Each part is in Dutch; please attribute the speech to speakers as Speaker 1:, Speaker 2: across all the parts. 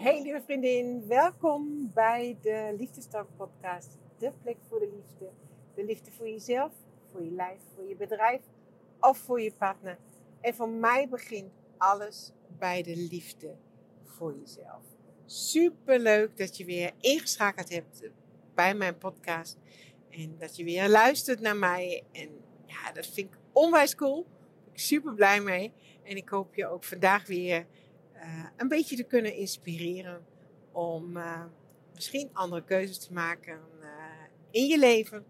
Speaker 1: Hey lieve vriendin, welkom bij de Liefdestalk podcast. De plek voor de liefde. De liefde voor jezelf, voor je lijf, voor je bedrijf of voor je partner. En voor mij begint alles bij de liefde voor jezelf. Super leuk dat je weer ingeschakeld hebt bij mijn podcast. En dat je weer luistert naar mij. En ja, dat vind ik onwijs cool. Ik super blij mee. En ik hoop je ook vandaag weer uh, een beetje te kunnen inspireren om uh, misschien andere keuzes te maken uh, in je leven.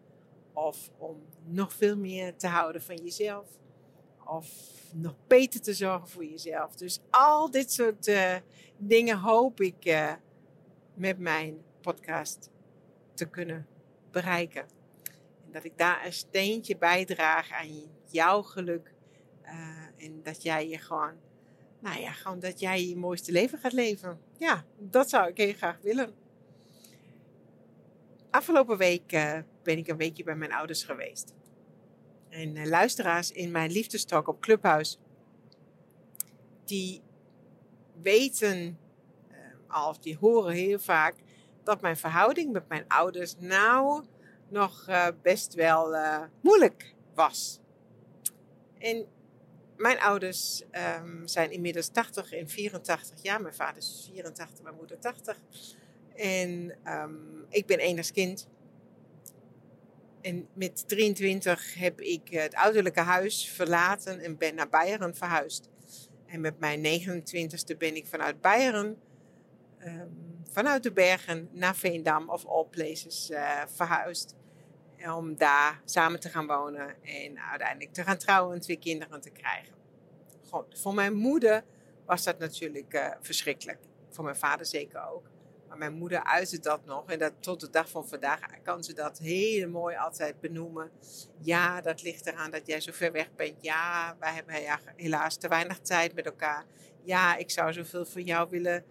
Speaker 1: Of om nog veel meer te houden van jezelf. Of nog beter te zorgen voor jezelf. Dus al dit soort dingen hoop ik met mijn podcast te kunnen bereiken. En dat ik daar een steentje bijdraag aan jouw geluk. en dat jij je gewoon nou ja, gewoon dat jij je mooiste leven gaat leven. Ja, dat zou ik heel graag willen. Afgelopen week uh, ben ik een weekje bij mijn ouders geweest. En uh, luisteraars in mijn liefdestalk op Clubhuis, die weten al, die horen heel vaak dat mijn verhouding met mijn ouders nou nog best wel moeilijk was. En mijn ouders um, zijn inmiddels 80 en 84 jaar. Mijn vader is 84, mijn moeder 80. En um, ik ben enigskind. En met 23 heb ik het ouderlijke huis verlaten en ben naar Beieren verhuisd. En met mijn 29ste ben ik vanuit Beieren, um, vanuit de bergen naar Veendam of all places uh, verhuisd. Om daar samen te gaan wonen en uiteindelijk te gaan trouwen en twee kinderen te krijgen. God, voor mijn moeder was dat natuurlijk uh, verschrikkelijk. Voor mijn vader zeker ook. Maar mijn moeder uitte dat nog. En dat, tot de dag van vandaag kan ze dat heel mooi altijd benoemen. Ja, dat ligt eraan dat jij zo ver weg bent. Ja, wij hebben helaas te weinig tijd met elkaar. Ja, ik zou zoveel voor jou willen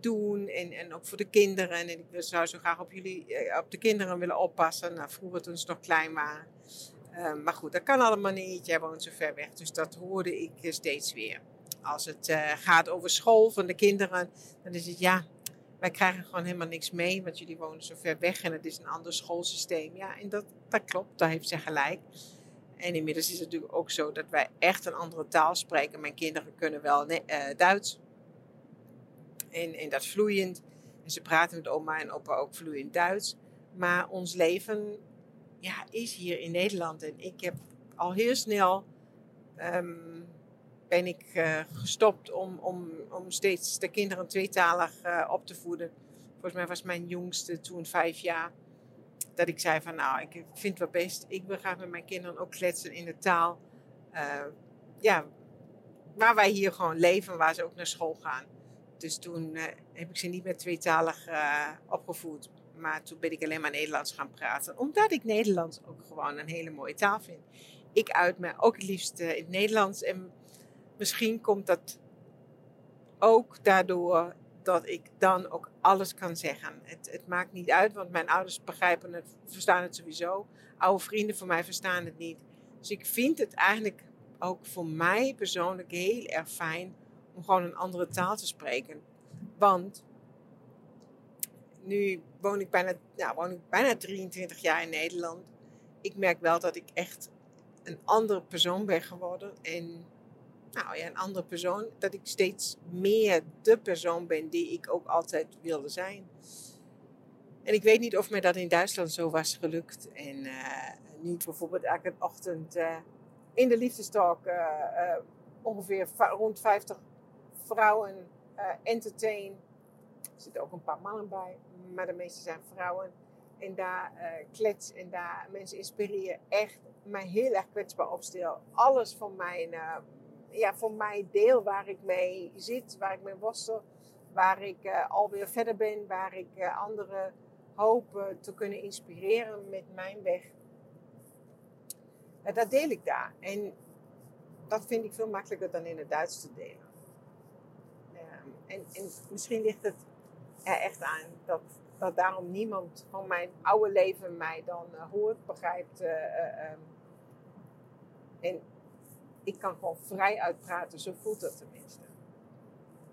Speaker 1: doen. En, en ook voor de kinderen. En ik zou zo graag op, jullie, uh, op de kinderen willen oppassen. Nou, vroeger toen ze nog klein waren. Uh, maar goed, dat kan allemaal niet. Jij woont zo ver weg. Dus dat hoorde ik steeds weer. Als het gaat over school van de kinderen, dan is het ja, wij krijgen gewoon helemaal niks mee, want jullie wonen zo ver weg en het is een ander schoolsysteem. Ja, en dat, dat klopt, daar heeft ze gelijk. En inmiddels is het natuurlijk ook zo dat wij echt een andere taal spreken. Mijn kinderen kunnen wel uh, Duits. En, en dat vloeiend. En ze praten met oma en opa ook vloeiend Duits. Maar ons leven ja, is hier in Nederland. En ik heb al heel snel um, ben ik uh, gestopt om, om, om steeds de kinderen tweetalig uh, op te voeden. Volgens mij was mijn jongste toen vijf jaar. Dat ik zei van nou, ik vind het wel best. Ik graag met mijn kinderen ook kletsen in de taal. Uh, ja, waar wij hier gewoon leven, waar ze ook naar school gaan. Dus toen heb ik ze niet meer tweetalig opgevoed. Maar toen ben ik alleen maar Nederlands gaan praten. Omdat ik Nederlands ook gewoon een hele mooie taal vind. Ik uit me ook het liefst in het Nederlands. En misschien komt dat ook daardoor dat ik dan ook alles kan zeggen. Het, het, maakt niet uit, want mijn ouders begrijpen het, verstaan het sowieso. Oude vrienden van mij verstaan het niet. Dus ik vind het eigenlijk ook voor mij persoonlijk heel erg fijn om gewoon een andere taal te spreken. Want nu woon ik, bijna, nou, woon ik bijna 23 jaar in Nederland. Ik merk wel dat ik echt een andere persoon ben geworden. En nou ja, een andere persoon. Dat ik steeds meer de persoon ben die ik ook altijd wilde zijn. En ik weet niet of mij dat in Duitsland zo was gelukt. En uh, nu bijvoorbeeld elke ochtend uh, in de liefdestalk uh, ongeveer rond 50 vrouwen entertain er zitten ook een paar mannen bij, maar de meeste zijn vrouwen. En daar uh, klets en daar mensen inspireren. Echt mij heel erg kwetsbaar opstel. Alles van mijn, uh, ja, van mijn deel waar ik mee zit, waar ik mee worstel. Waar ik alweer verder ben, waar ik anderen hoop te kunnen inspireren met mijn weg. dat deel ik daar. En dat vind ik veel makkelijker dan in het Duits te delen. En, en misschien ligt het er echt aan dat, dat daarom niemand van mijn oude leven mij dan uh, hoort, begrijpt. Uh, um, en ik kan gewoon vrij uitpraten, zo voelt dat tenminste.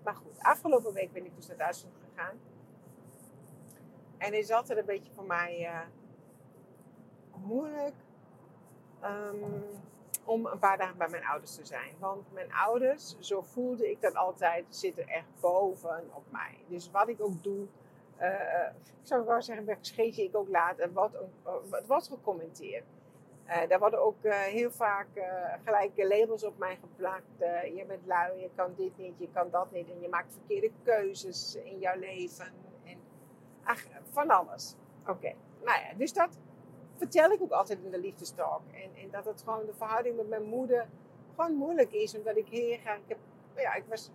Speaker 1: Maar goed, afgelopen week ben ik dus naar Duitsland gegaan. En is altijd een beetje voor mij moeilijk um, om een paar dagen bij mijn ouders te zijn. Want mijn ouders, zo voelde ik dat altijd, zitten echt boven op mij. Dus wat ik ook doe, uh, ik zou wel zeggen, scheet ik ook laat. En wat, het wordt gecommenteerd. Uh, daar worden ook heel vaak gelijk labels op mij geplakt. je bent lui, je kan dit niet, je kan dat niet. En je maakt verkeerde keuzes in jouw leven. En ach, van alles. Oké, nou ja, dus dat vertel ik ook altijd in de liefdestalk. En, en dat het gewoon de verhouding met mijn moeder gewoon moeilijk is. Omdat ik heel graag, ik heb, ja, ik was,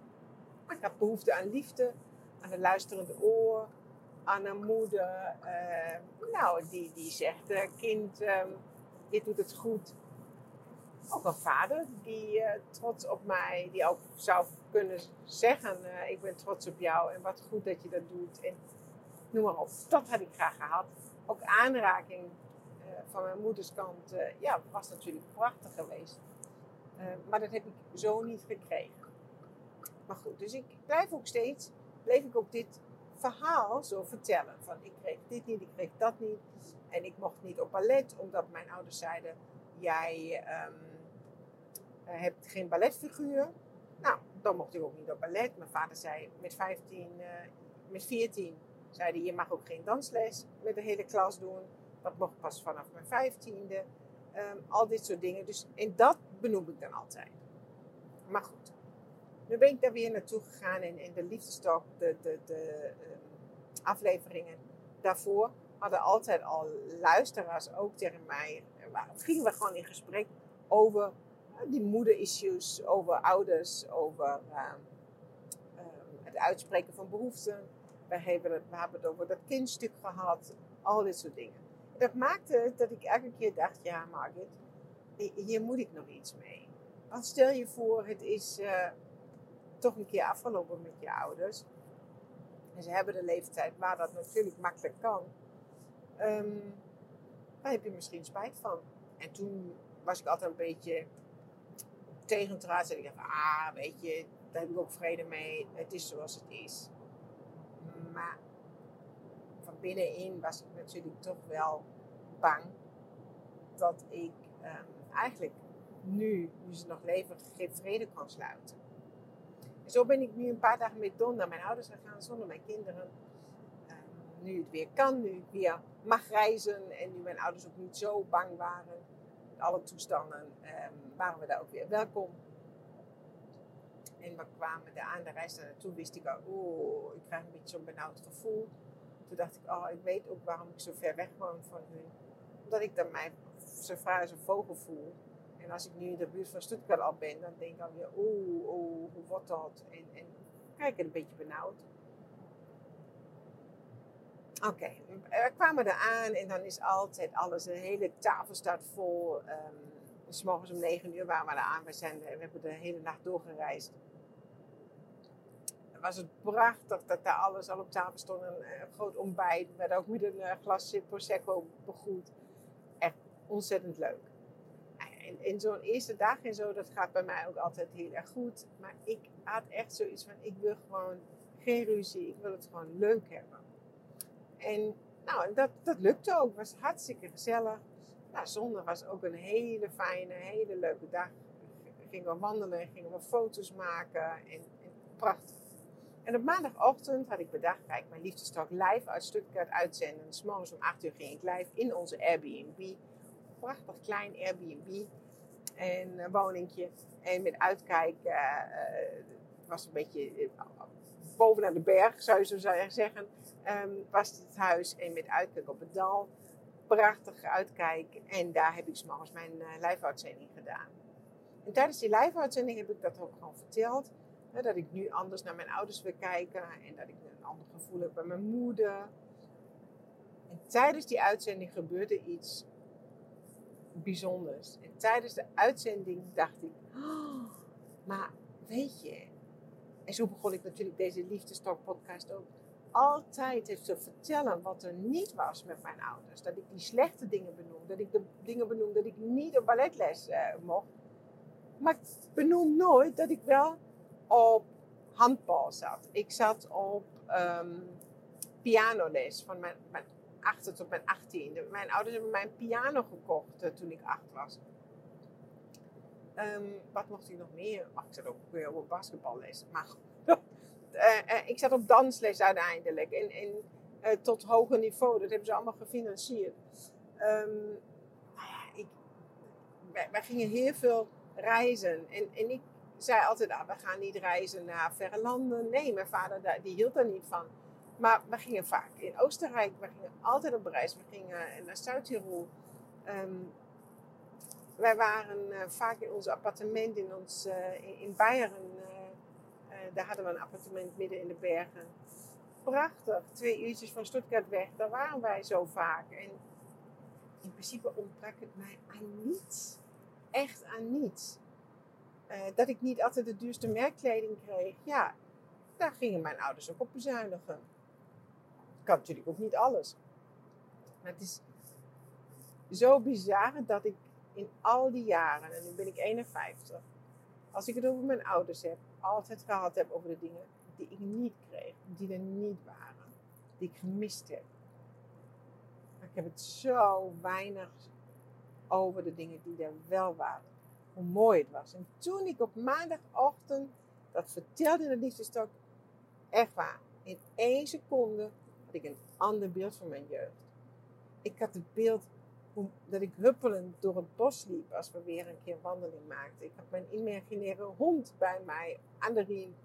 Speaker 1: ik had behoefte aan liefde, aan een luisterende oor, aan een moeder. Uh, nou, die, die zegt, uh, kind, um, je doet het goed. Ook een vader die uh, trots op mij, die ook zou kunnen zeggen, ik ben trots op jou en wat goed dat je dat doet. En noem maar op, dat had ik graag gehad. Ook aanraking van mijn moeders kant uh, ja, was natuurlijk prachtig geweest. Uh, maar dat heb ik zo niet gekregen. Maar goed, dus ik blijf ook steeds, bleef ik ook dit verhaal zo vertellen. Van ik kreeg dit niet, ik kreeg dat niet. En ik mocht niet op ballet, omdat mijn ouders zeiden, jij um, hebt geen balletfiguur. Nou, dan mocht ik ook niet op ballet. Mijn vader zei met 15, uh, met 14, zei hij, je mag ook geen dansles met de hele klas doen. Dat mocht pas vanaf mijn vijftiende. Um, al dit soort dingen. Dus, en dat benoem ik dan altijd. Maar goed. Nu ben ik daar weer naartoe gegaan in de liefdestalk, de, de, de um, afleveringen daarvoor hadden altijd al luisteraars ook tegen mij. Gingen we gewoon in gesprek over uh, die moeder-issues, over ouders, over uh, het uitspreken van behoeften. We hebben, het, we hebben het over dat kindstuk gehad, al dit soort dingen dat maakte dat ik elke keer dacht, ja Margit, hier moet ik nog iets mee. Want stel je voor, het is uh, toch een keer afgelopen met je ouders. En ze hebben de leeftijd waar dat natuurlijk makkelijk kan. Um, daar heb je misschien spijt van. En toen was ik altijd een beetje tegen het. En ik dacht, ah, weet je, daar heb ik ook vrede mee. Het is zoals het is. Maar binnenin was ik natuurlijk toch wel bang dat ik um, eigenlijk nu, nu ze nog leven, geen vrede kan sluiten. En zo ben ik nu een paar dagen met Don naar mijn ouders gegaan zonder mijn kinderen. Um, nu het weer kan, nu ik weer mag reizen en nu mijn ouders ook niet zo bang waren. Alle toestanden um, waren we daar ook weer welkom. En we kwamen aan de reis naartoe, wist ik al, oh, ik krijg een beetje zo'n benauwd gevoel. Toen dacht ik, oh, ik weet ook waarom ik zo ver weg woon van hun. Omdat ik dan mij zo vrij als een vogel voel. En als ik nu in de buurt van Stuttgart al ben, dan denk ik alweer, oeh, oeh, hoe wordt dat? En, en kijk, een beetje benauwd. Oké, we kwamen eraan en dan is altijd alles, de hele tafel staat vol. Um, s morgens om negen uur waren we eraan. We, zijn, we hebben de hele nacht doorgereisd was het prachtig dat daar alles al op tafel stond. Een, een groot ontbijt. Werden ook met een uh, glas Prosecco begroet. Echt ontzettend leuk. En in zo'n eerste dag en zo, dat gaat bij mij ook altijd heel erg goed. Maar ik had echt zoiets van, ik wil gewoon geen ruzie. Ik wil het gewoon leuk hebben. En nou, dat, dat lukte ook. Het was hartstikke gezellig. Nou, zondag was ook een hele fijne, hele leuke dag. Gingen we wandelen, gingen we foto's maken en, en prachtig. En op maandagochtend had ik bedacht, kijk, mijn liefdestalk live uit Stuttgart uitzenden. Morgens om 8 uur ging ik live in onze Airbnb. Prachtig klein Airbnb. En een woningje. En met uitkijk, het was een beetje uh, bovenaan de berg, zou je zo zeggen. Um, was het huis en met uitkijk op het dal. Prachtig uitkijk. En daar heb ik s'morgens mijn live-uitzending gedaan. En tijdens die live-uitzending heb ik dat ook gewoon verteld dat ik nu anders naar mijn ouders wil kijken en dat ik een ander gevoel heb bij mijn moeder. En tijdens die uitzending gebeurde iets bijzonders. En tijdens de uitzending dacht ik, oh, maar weet je, en zo begon ik natuurlijk deze Liefdestalk podcast ook. Altijd heeft te vertellen wat er niet was met mijn ouders. Dat ik die slechte dingen benoem. Dat ik de dingen benoem dat ik niet op balletles uh, mocht. Maar ik benoem nooit dat ik wel op handbal zat. Ik zat op um, pianoles van mijn, mijn 8 tot mijn 18. Mijn ouders hebben mij een piano gekocht uh, toen ik 8 was. Um, wat mocht ik nog meer? Ik zat ook weer op basketballes. Maar uh, uh, ik zat op dansles uiteindelijk. En, tot hoger niveau. Dat hebben ze allemaal gefinancierd. Um, ik, wij, wij, gingen heel veel reizen. En, en ik zei altijd, ah, we gaan niet reizen naar verre landen. Nee, mijn vader die hield daar niet van. Maar we gingen vaak in Oostenrijk. We gingen altijd op reis. We gingen naar Zuid-Tirol. Um, wij waren uh, vaak in ons appartement in, ons, uh, in, in Beieren. Uh, daar hadden we een appartement midden in de bergen. Prachtig. Twee uurtjes van Stuttgart weg. Daar waren wij zo vaak. En in principe ontbrak het mij aan niets. Echt aan niets. Dat ik niet altijd de duurste merkkleding kreeg. Ja, daar gingen mijn ouders ook op bezuinigen. Kan natuurlijk ook niet alles. Maar het is zo bizar dat ik in al die jaren, en nu ben ik 51, als ik het over mijn ouders heb, altijd gehad heb over de dingen die ik niet kreeg, die er niet waren, die ik gemist heb. Maar ik heb het zo weinig over de dingen die er wel waren. Hoe mooi het was. En toen ik op maandagochtend dat vertelde in de liefdestok, echt waar, in één seconde had ik een ander beeld van mijn jeugd. Ik had het beeld dat ik huppelend door het bos liep als we weer een keer wandeling maakten. Ik had mijn imaginaire hond bij mij aan de riem.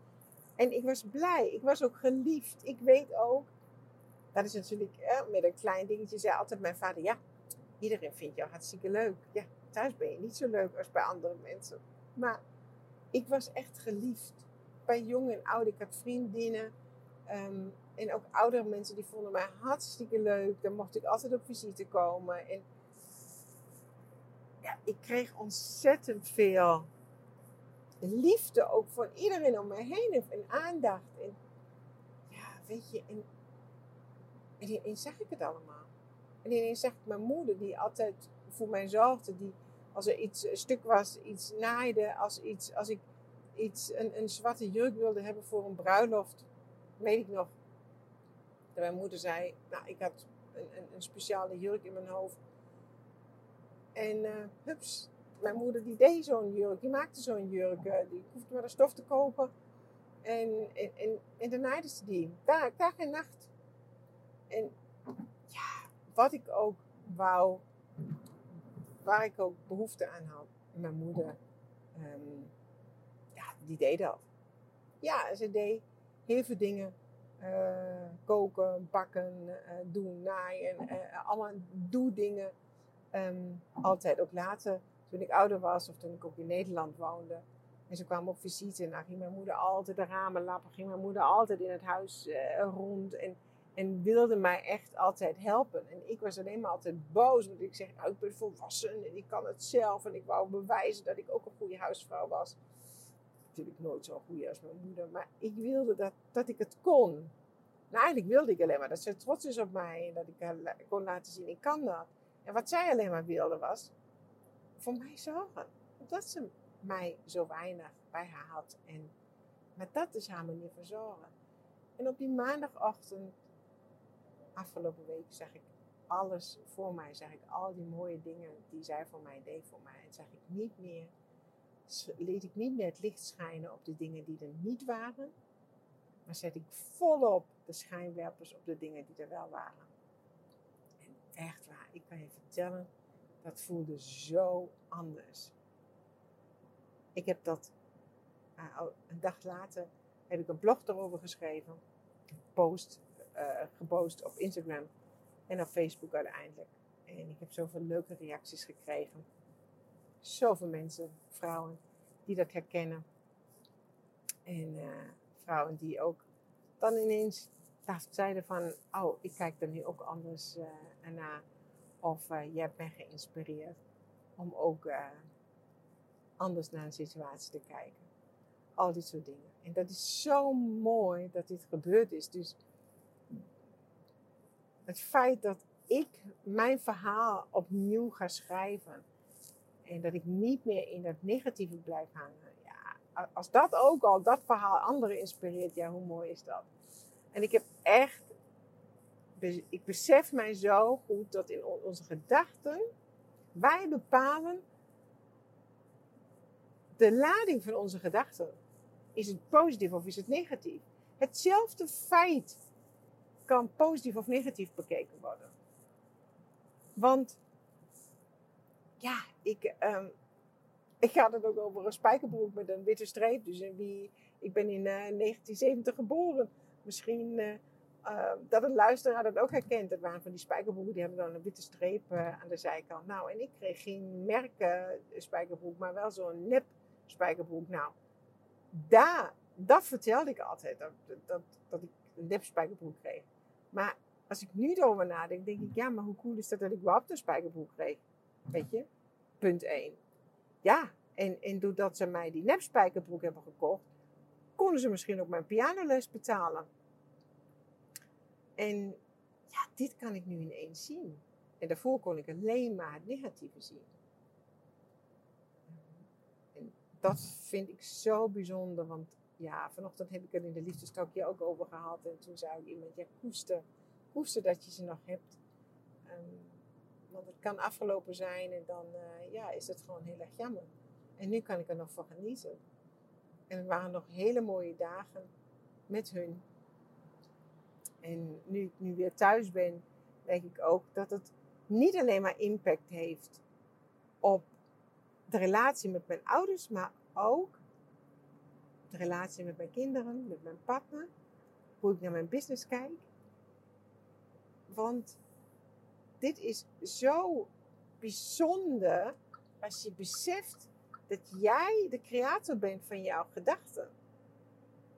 Speaker 1: En ik was blij. Ik was ook geliefd. Ik weet ook, dat is natuurlijk met een klein dingetje, zei altijd mijn vader, ja, iedereen vindt jou hartstikke leuk. Ja, thuis ben je niet zo leuk als bij andere mensen. Maar ik was echt geliefd. Bij jong en oud. Ik had vriendinnen. Ehm, en ook oudere mensen die vonden mij hartstikke leuk. Daar mocht ik altijd op visite komen. En ja, ik kreeg ontzettend veel liefde ook van iedereen om me heen en aandacht. En ja, weet je, en, en zag ik het allemaal. En ineens zag ik mijn moeder die altijd voor mij zorgde, die als er iets een stuk was, iets naaide, als, iets, als ik iets, een, een zwarte jurk wilde hebben voor een bruiloft, weet ik nog. Dat mijn moeder zei, nou, ik had een, een, een speciale jurk in mijn hoofd en uh, hups, mijn moeder die deed zo'n jurk, die maakte zo'n jurk. Uh, die hoefde maar de stof te kopen. En, en, en, dan naaide ze die. Dag, dag en nacht. En ja, wat ik ook wou, waar ik ook behoefte aan had. Mijn moeder, um, ja, die deed dat. Ja, ze deed heel veel dingen. Uh, koken, bakken, uh, doen, naaien. allemaal doe dingen Um, altijd ook later, toen ik ouder was of toen ik ook in Nederland woonde. En ze kwamen op visite en dan ging mijn moeder altijd de ramen lappen. Ging mijn moeder altijd in het huis uh, rond. En, en wilde mij echt altijd helpen. En ik was alleen maar altijd boos. Want ik zeg, nou, ik ben volwassen en ik kan het zelf. En ik wou bewijzen dat ik ook een goede huisvrouw was. Natuurlijk nooit zo goed als mijn moeder. Maar ik wilde dat, dat ik het kon. Nou, eigenlijk wilde ik alleen maar dat ze trots is op mij. En dat ik kon laten zien, ik kan dat. En wat zij alleen maar wilde was voor mij zorgen. Omdat ze mij zo weinig bij haar had. En maar dat is haar manier van zorgen. En op die maandagochtend, afgelopen week, zag ik alles voor mij. Zag ik al die mooie dingen die zij voor mij deed voor mij. En zag ik niet meer, liet ik niet meer het licht schijnen op de dingen die er niet waren. Maar zet ik volop de schijnwerpers op de dingen die er wel waren. En echt waar ik kan je vertellen, dat voelde zo anders. Ik heb dat uh, een dag later heb ik een blog erover geschreven, post, gepost op Instagram en op Facebook uiteindelijk. En ik heb zoveel leuke reacties gekregen. Zoveel mensen, vrouwen, die dat herkennen. En uh, vrouwen die ook dan ineens zeiden van, oh, ik kijk er nu ook anders naar. Of uh, je hebt mij geïnspireerd om ook uh, anders naar een situatie te kijken. Al dit soort dingen. En dat is zo mooi dat dit gebeurd is. Dus het feit dat ik mijn verhaal opnieuw ga schrijven. En dat ik niet meer in dat negatieve blijf hangen. Ja, als dat ook al, dat verhaal anderen inspireert, ja, hoe mooi is dat? En ik heb echt, ik besef mij zo goed dat in onze gedachten, wij bepalen de lading van onze gedachten. Is het positief of is het negatief? Hetzelfde feit kan positief of negatief bekeken worden. Want ja, ik, um, ik had het ook over een spijkerbroek met een witte streep. Dus wie, ik ben in uh, eh, 1970 geboren. Misschien uh, dat een luisteraar dat ook herkent. Dat waren van die spijkerbroeken, die hebben dan een witte streep aan de zijkant. Nou, en ik kreeg geen merken spijkerbroek, maar wel zo'n nep spijkerbroek. Nou, daar, dat vertelde ik altijd, dat, dat, dat ik een nep spijkerbroek kreeg. Maar als ik nu erover nadenk, denk ik, ja, maar hoe cool is dat dat ik überhaupt een spijkerbroek kreeg? Weet je? Punt 1. Ja, en, en doordat ze mij die nepspijkerbroek hebben gekocht, konden ze misschien ook mijn pianoles betalen. En ja, dit kan ik nu ineens zien. En daarvoor kon ik alleen maar het negatieve zien. En dat vind ik zo bijzonder, want ja, vanochtend heb ik er in de liefdestokje ook over gehad. En toen zei ik iemand, ja, koester, koester dat je ze nog hebt. Um, want het kan afgelopen zijn en dan uh, ja, is het gewoon heel erg jammer. En nu kan ik er nog van genieten. En het waren nog hele mooie dagen met hun. En nu ik nu weer thuis ben, denk ik ook dat het niet alleen maar impact heeft op de relatie met mijn ouders, maar ook de relatie met mijn kinderen, met mijn partner, hoe ik naar mijn business kijk. Want dit is zo bijzonder als je beseft dat jij de creator bent van jouw gedachten.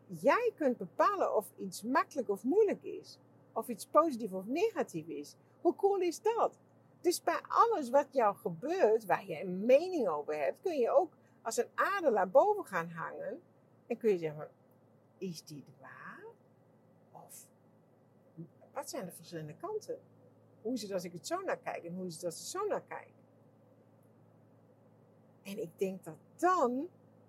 Speaker 1: Jij kunt bepalen of iets makkelijk of moeilijk is. Of iets positief of negatief is. Hoe cool is dat? Dus bij alles wat jou gebeurt, waar je een mening over hebt, kun je ook als een adelaar boven gaan hangen. En kun je zeggen, is dit waar? Of wat zijn de verschillende kanten? Hoe is het als ik het zo naar kijk en hoe is het als ik zo naar kijk? En ik denk dat dan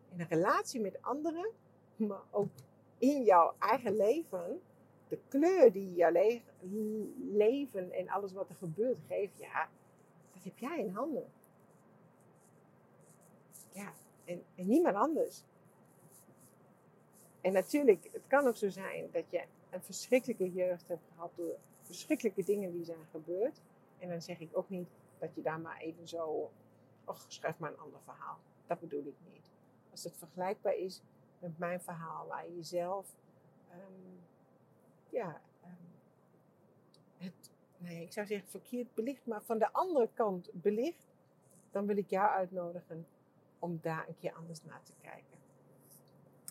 Speaker 1: in een relatie met anderen, maar ook in jouw eigen leven, de kleur die jouw le leven en alles wat er gebeurt geeft, ja, dat heb jij in handen. Ja, en, en niemand anders. En natuurlijk, het kan ook zo zijn dat je een verschrikkelijke jeugd hebt gehad door verschrikkelijke dingen die zijn gebeurd. En dan zeg ik ook niet dat je daar maar even zo, och, schrijf maar een ander verhaal. Dat bedoel ik niet. Als het vergelijkbaar is met mijn verhaal, waar je jezelf, um, ja, um, het, nee, ik zou zeggen verkeerd belicht, maar van de andere kant belicht, dan wil ik jou uitnodigen om daar een keer anders naar te kijken.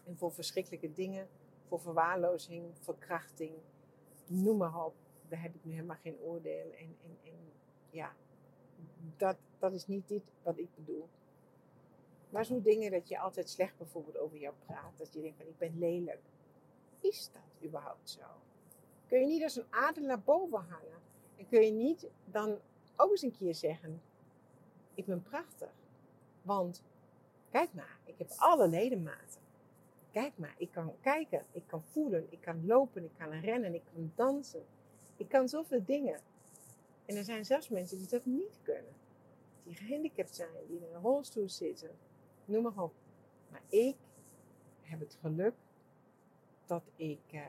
Speaker 1: En voor verschrikkelijke dingen, voor verwaarlozing, verkrachting, noem maar op daar heb ik nu helemaal geen oordeel. En, en, en ja, dat, dat is niet dit wat ik bedoel. Maar zo dingen dat je altijd slecht bijvoorbeeld over jou praat. Dat je denkt van ik ben lelijk. Is dat überhaupt zo? Kun je niet als een adelaar boven hangen? En kun je niet dan ook eens een keer zeggen: Ik ben prachtig. Want kijk maar, ik heb alle ledematen. Kijk maar, ik kan kijken, ik kan voelen, ik kan lopen, ik kan rennen, ik kan dansen. Ik kan zoveel dingen. En er zijn zelfs mensen die dat niet kunnen. Die gehandicapt zijn, die in een rolstoel zitten. Noem maar op. Maar ik heb het geluk dat ik uh,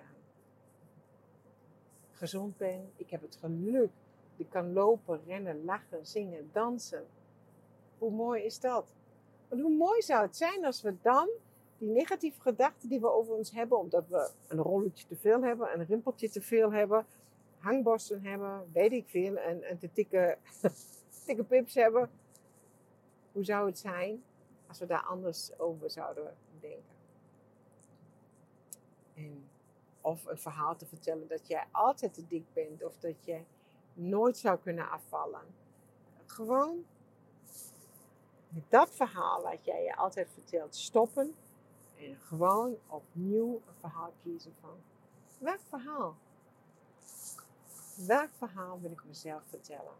Speaker 1: gezond ben. Ik heb het geluk. Ik kan lopen, rennen, lachen, zingen, dansen. Hoe mooi is dat? En hoe mooi zou het zijn als we dan die negatieve gedachten die we over ons hebben, omdat we een rolletje te veel hebben, een rimpeltje te veel hebben, hangborsten hebben, weet ik veel, en, te tikke, tikke pips hebben. Hoe zou het zijn als we daar anders over zouden denken? En of een verhaal te vertellen dat jij altijd te dik bent of dat je nooit zou kunnen afvallen. Gewoon met dat verhaal wat jij je altijd vertelt stoppen en gewoon opnieuw een verhaal kiezen van welk verhaal welk verhaal wil ik mezelf vertellen?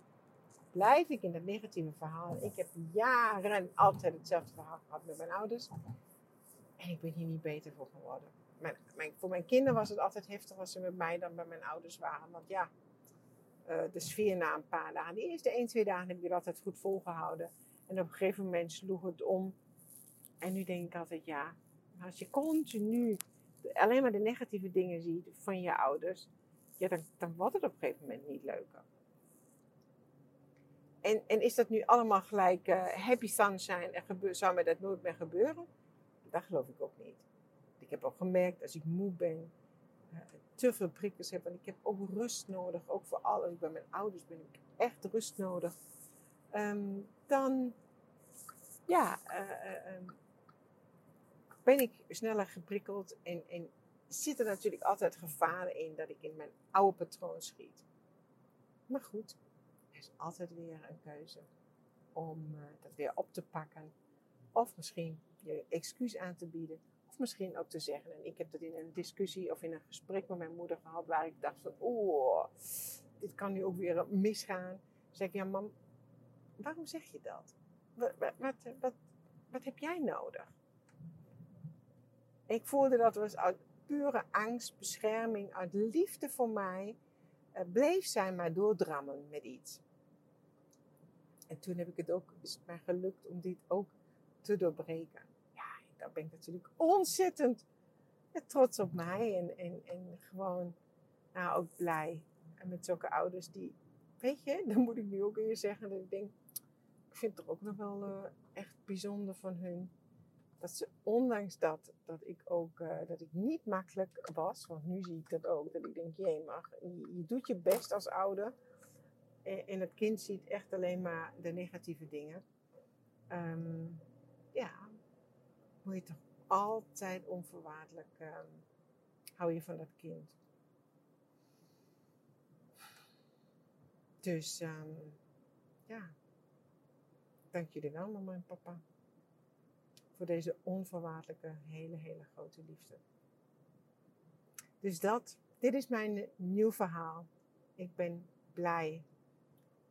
Speaker 1: Blijf ik in dat negatieve verhaal? Ik heb jaren altijd hetzelfde verhaal gehad met mijn ouders. En ik ben hier niet beter voor geworden. Mijn, voor mijn kinderen was het altijd heftiger als ze met mij dan bij mijn ouders waren. Want ja, uh, de sfeer na een paar dagen. De eerste 1, 2 dagen heb ik het altijd goed volgehouden. En op een gegeven moment sloeg het om. En nu denk ik altijd, ja, als je continu alleen maar de negatieve dingen ziet van je ouders, ja, dan, dan wordt het op een gegeven moment niet leuker. En, en is dat nu allemaal gelijk uh, happy sunshine en zou mij dat nooit meer gebeuren? Dat geloof ik ook niet. Ik heb ook gemerkt, als ik moe ben, uh, te veel prikkels heb, en ik heb ook rust nodig, ook voor alles. Ik bij mijn ouders ben ik echt rust nodig. Um, dan, ja, uh, ben ik sneller geprikkeld en, en zit natuurlijk altijd gevaren in dat ik in mijn oude patroon schiet. Maar goed, er is altijd weer een keuze om uh, dat weer op te pakken. Of misschien je excuus aan te bieden. Of misschien ook te zeggen, en ik heb dat in een discussie of in een gesprek met mijn moeder gehad, waar ik dacht van, oh, dit kan nu ook weer misgaan. Zeg ik, ja mam, waarom zeg je dat? Wat, wat, wat, wat heb jij nodig? Ik voelde dat was uit pure angst, bescherming, uit liefde voor mij, uh, bleef zij maar doordrammen met iets. En toen heb ik het ook, is het mij gelukt om dit ook te doorbreken. Ja, daar ben ik natuurlijk ontzettend trots op mij en, en, en gewoon nou, ook blij. En met zulke ouders die, weet je, dan moet ik nu ook weer zeggen dat ik denk, ik vind het toch ook nog wel uh, echt bijzonder van hun dat ze ondanks dat, dat ik ook uh, dat ik niet makkelijk was, want nu zie ik dat ook, dat ik denk, jee, mag, je, je, doet je best als ouder. En, en, het kind ziet echt alleen maar de negatieve dingen. Um, ja, moet je toch altijd onvoorwaardelijk um, hou je van dat kind. Dus um, ja, dank jullie wel, mama en papa voor deze onvoorwaardelijke, hele, hele grote liefde. Dus dat, dit is mijn nieuw verhaal. Ik ben blij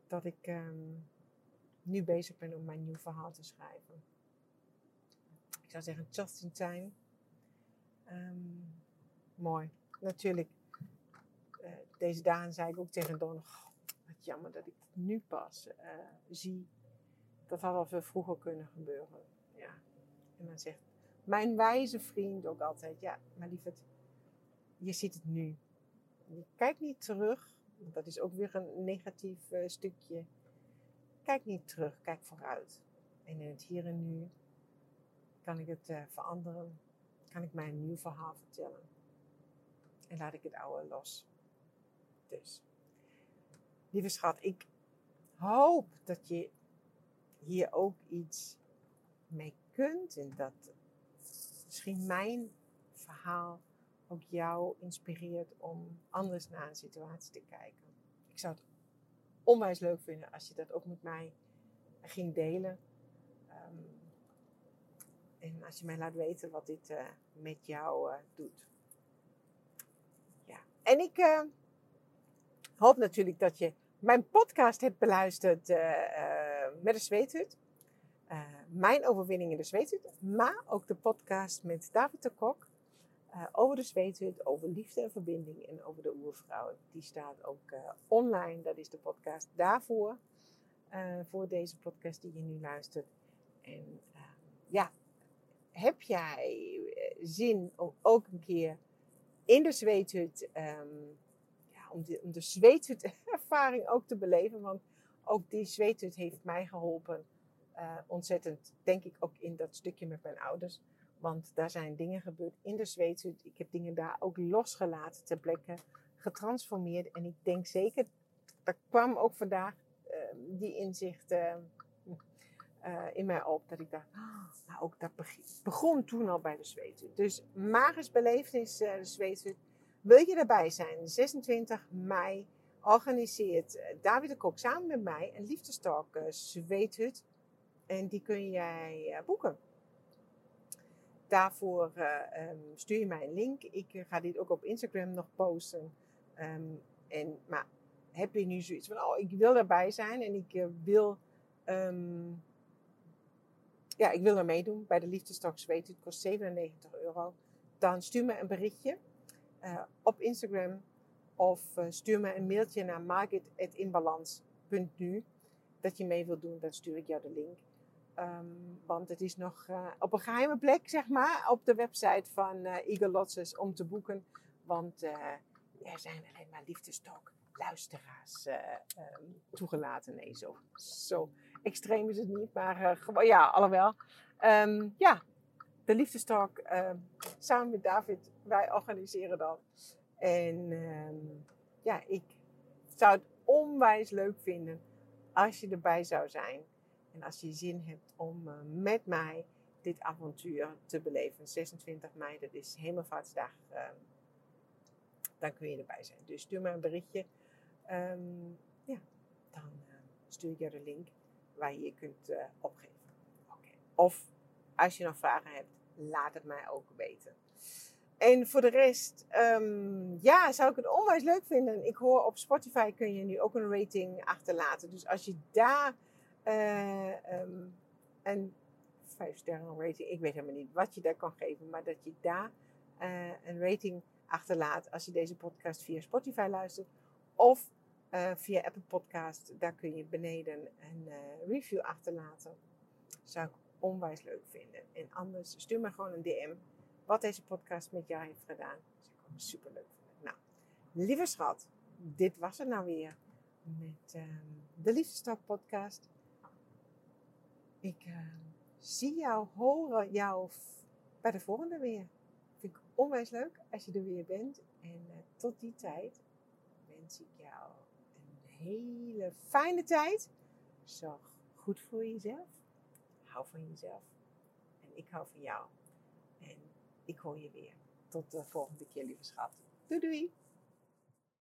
Speaker 1: dat ik um, nu bezig ben om mijn nieuw verhaal te schrijven. Ik zou zeggen, just in time. Um, mooi. Natuurlijk, uh, deze dagen zei ik ook tegen Don, wat jammer dat ik het nu pas uh, zie. Dat had al veel vroeger kunnen gebeuren. En dan zegt mijn wijze vriend ook altijd, ja, maar lieverd, je ziet het nu. Je kijkt niet terug, dat is ook weer een negatief uh, stukje. Kijk niet terug, kijk vooruit. En in het hier en nu kan ik het uh, veranderen, kan ik mij een nieuw verhaal vertellen. En laat ik het oude los. Dus, lieve schat, ik hoop dat je hier ook iets mee en dat misschien mijn verhaal ook jou inspireert om anders naar een situatie te kijken. Ik zou het onwijs leuk vinden als je dat ook met mij ging delen. Um, en als je mij laat weten wat dit uh, met jou uh, doet. Ja, en ik uh, hoop natuurlijk dat je mijn podcast hebt beluisterd met een zweethut. Mijn overwinning in de zweethut, maar ook de podcast met David de Kok uh, over de zweethut, over liefde en verbinding en over de oervrouw. Die staat ook uh, online, dat is de podcast daarvoor, voor deze podcast die je nu luistert. En ja, heb jij zin om ook een keer in de zweethut, um, ja, om de, om de zweethut ervaring ook te beleven, want ook die zweethut heeft mij geholpen uh, ontzettend, denk ik, ook in dat stukje met mijn ouders. Want daar zijn dingen gebeurd in de Zweedse. Ik heb dingen daar ook losgelaten ter plekke, getransformeerd. En ik denk zeker, daar kwam ook vandaag uh, die inzicht uh, in mij op. Dat ik dacht, nou ook dat begon toen al bij de Zweedse. Dus magisch belevenis de Zweedse. Wil je erbij zijn? 26 mei organiseert David de Kok samen met mij een liefdestalk Zweethut en die kun jij uh, boeken. Daarvoor uh, um, stuur je mij een link. Ik uh, ga dit ook op Instagram nog posten. Um, en, maar heb je nu zoiets van, oh, ik wil erbij zijn en ik wil um, ja, ik wil er meedoen bij de Liefdestok Zweet. Het kost 97 euro. Dan stuur me een berichtje op Instagram of stuur me een mailtje naar market.inbalans.nu dat je mee wilt doen. Dan stuur ik jou de link. Um, want het is nog uh, op een geheime plek, zeg maar, op de website van uh, Eagle Lodges om te boeken. Want uh, er zijn alleen maar liefdestok luisteraars um, toegelaten. Nee, zo, zo extreem is het niet, maar gewoon, ja, alhoewel. Um, ja, de liefdestalk samen met David, wij organiseren dat. En ja, ik zou het onwijs leuk vinden als je erbij zou zijn. En als je zin hebt om uh, met mij dit avontuur te beleven, 26 mei, dat is Hemelvaartsdag, uh, dan kun je erbij zijn. Dus stuur me een berichtje. Um, ja, dan uh, stuur ik je de link waar je je kunt uh, opgeven. Of als je nog vragen hebt, laat het mij ook weten. En voor de rest, ja, zou ik het onwijs leuk vinden. Ik hoor op Spotify kun je nu ook een rating achterlaten. Dus als je daar uh, um, een 5 sterren rating, ik weet helemaal niet wat je daar kan geven, maar dat je daar uh, een rating achterlaat als je deze podcast via Spotify luistert. Of uh, via Apple Podcast, daar kun je beneden een review achterlaten. Zou ik onwijs leuk vinden. En anders stuur me gewoon een DM wat deze podcast met jou heeft gedaan. Zou ik ook super leuk vinden. Nou, lieve schat, dit was het nou weer met um, de Liefdestak podcast. Ik uh, zie jou, horen jou bij de volgende weer. Vind ik onwijs leuk als je er weer bent. En uh, tot die tijd wens ik jou een hele fijne tijd. Zorg goed voor jezelf. Hou van jezelf. En ik hou van jou. En ik hoor je weer. Tot de volgende keer, lieve schat. Doei doei!